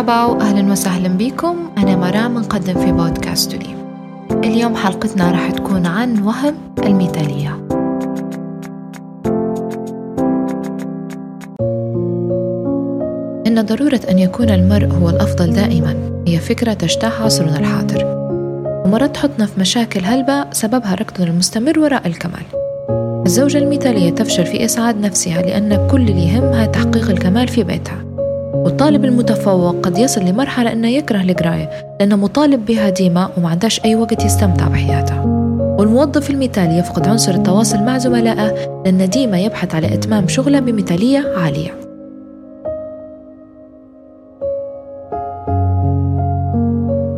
مرحبا وأهلا وسهلا بكم. أنا مرام نقدم في بودكاست لي. اليوم حلقتنا راح تكون عن وهم المثالية إن ضرورة أن يكون المرء هو الأفضل دائما. هي فكرة تجتاح عصرنا الحاضر. ومرات تحطنا في مشاكل هلبة سببها ركضنا المستمر وراء الكمال. الزوجة المثالية تفشل في إسعاد نفسها لأن كل اللي يهمها تحقيق الكمال في بيتها. والطالب المتفوق قد يصل لمرحلة أنه يكره القراية لأنه مطالب بها ديما وما عندهش أي وقت يستمتع بحياته. والموظف المثالي يفقد عنصر التواصل مع زملائه لأن ديما يبحث على إتمام شغله بمثالية عالية.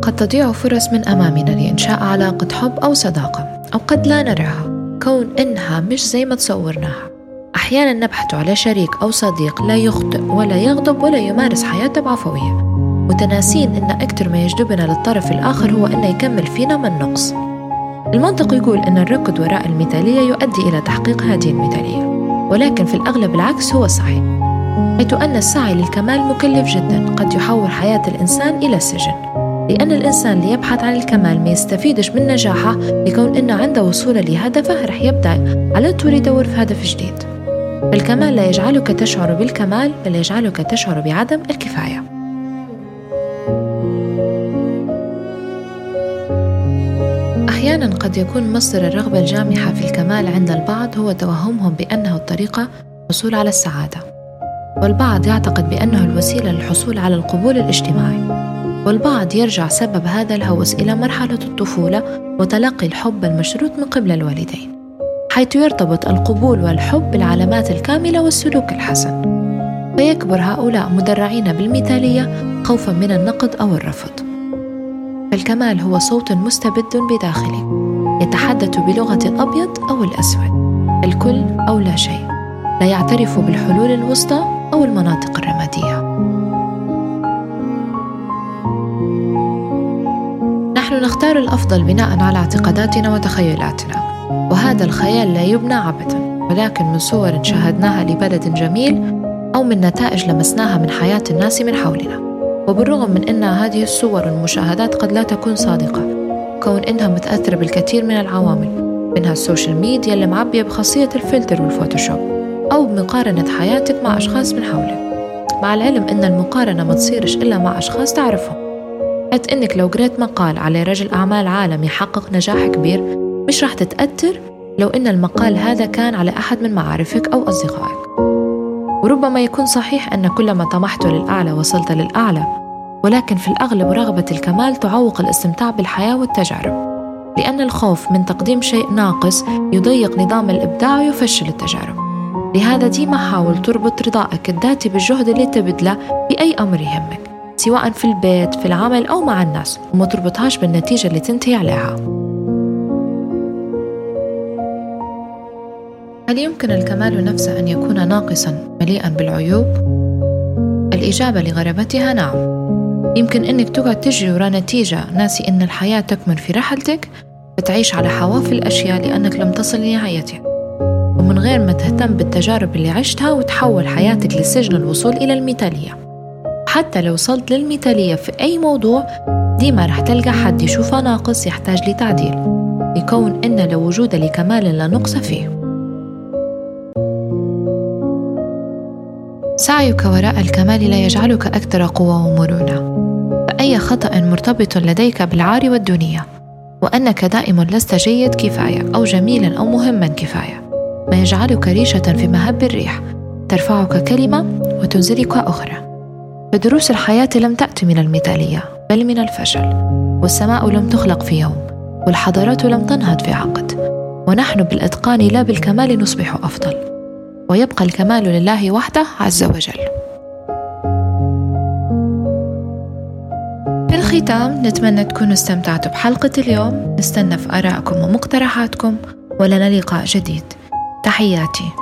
قد تضيع فرص من أمامنا لإنشاء علاقة حب أو صداقة أو قد لا نراها كون إنها مش زي ما تصورناها. أحيانا نبحث على شريك أو صديق لا يخطئ ولا يغضب ولا يمارس حياته بعفوية. متناسين إن أكثر ما يجذبنا للطرف الآخر هو أنه يكمل فينا من نقص. المنطق يقول أن الركض وراء المثالية يؤدي إلى تحقيق هذه المثالية ولكن في الأغلب العكس هو صحيح حيث أن السعي للكمال مكلف جدا قد يحول حياة الإنسان إلى سجن. لأن الإنسان اللي يبحث عن الكمال ما يستفيدش من نجاحه لكون إنه عنده وصولة لهدفه رح يبدأ على طول يدور في هدف جديد. الكمال لا يجعلك تشعر بالكمال بل يجعلك تشعر بعدم الكفاية. أحيانا قد يكون مصدر الرغبة الجامحة في الكمال عند البعض هو توهمهم بأنه الطريقة للحصول على السعادة. والبعض يعتقد بأنه الوسيلة للحصول على القبول الاجتماعي. والبعض يرجع سبب هذا الهوس إلى مرحلة الطفولة وتلقي الحب المشروط من قبل الوالدين. حيث يرتبط القبول والحب بالعلامات الكاملة والسلوك الحسن. فيكبر هؤلاء مدرعين بالمثالية خوفا من النقد أو الرفض. فالكمال هو صوت مستبد بداخله يتحدث بلغة الأبيض أو الأسود. الكل أو لا شيء لا يعترف بالحلول الوسطى أو المناطق الرمادية. نحن نختار الأفضل بناء على اعتقاداتنا وتخيلاتنا. وهذا الخيال لا يبنى عبثا ولكن من صور شاهدناها لبلد جميل أو من نتائج لمسناها من حياة الناس من حولنا. وبالرغم من أن هذه الصور والمشاهدات قد لا تكون صادقة كون إنها متأثرة بالكثير من العوامل منها ال social media اللي معبية بخاصية الفلتر والفوتوشوب أو بمقارنة حياتك مع أشخاص من حولك. مع العلم أن المقارنة ما تصيرش إلا مع أشخاص تعرفهم. حيث إنك لو قريت مقال على رجل أعمال عالمي يحقق نجاح كبير مش راح تتأثر لو إن المقال هذا كان على أحد من معارفك أو أصدقائك. وربما يكون صحيح أن كلما طمحت للأعلى وصلت للأعلى ولكن في الأغلب رغبة الكمال تعوق الاستمتاع بالحياة والتجارب لأن الخوف من تقديم شيء ناقص يضيق نظام الإبداع ويفشل التجارب. لهذا ديما حاول تربط رضائك الذاتي بالجهد اللي تبذله بأي أمر يهمك سواء في البيت في العمل أو مع الناس وما تربطهاش بالنتيجة اللي تنتهي عليها. هل يمكن الكمال نفسه أن يكون ناقصا مليئا بالعيوب؟ الإجابة لغرابتها نعم. يمكن أنك تقعد تجري ورا نتيجة. ناسي أن الحياة تكمن في رحلتك فتعيش على حواف الأشياء لأنك لم تصل لنهايتها ومن غير ما تهتم بالتجارب اللي عشتها وتحول حياتك لسجن الوصول إلى المثالية. حتى لو وصلت للمثالية في أي موضوع ديما رح تلقى حد يشوفه ناقص يحتاج لتعديل. يكون إن لا وجود لكمال لا نقص فيه. سعيك وراء الكمال لا يجعلك أكثر قوة ومرونة. فأي خطأ مرتبط لديك بالعار والدنيا وأنك دائما لست جيد كفاية أو جميلا أو مهما كفاية. ما يجعلك ريشة في مهب الريح. ترفعك كلمة وتنزلك أخرى. فدروس الحياة لم تأتي من المثالية بل من الفشل. والسماء لم تخلق في يوم والحضارات لم تنهض في عقد. ونحن بالإتقان لا بالكمال نصبح أفضل. ويبقى الكمال لله وحده عز وجل. في الختام نتمنى تكونوا استمتعتوا بحلقة اليوم. نستنى في آرائكم ومقترحاتكم ولنا لقاء جديد. تحياتي.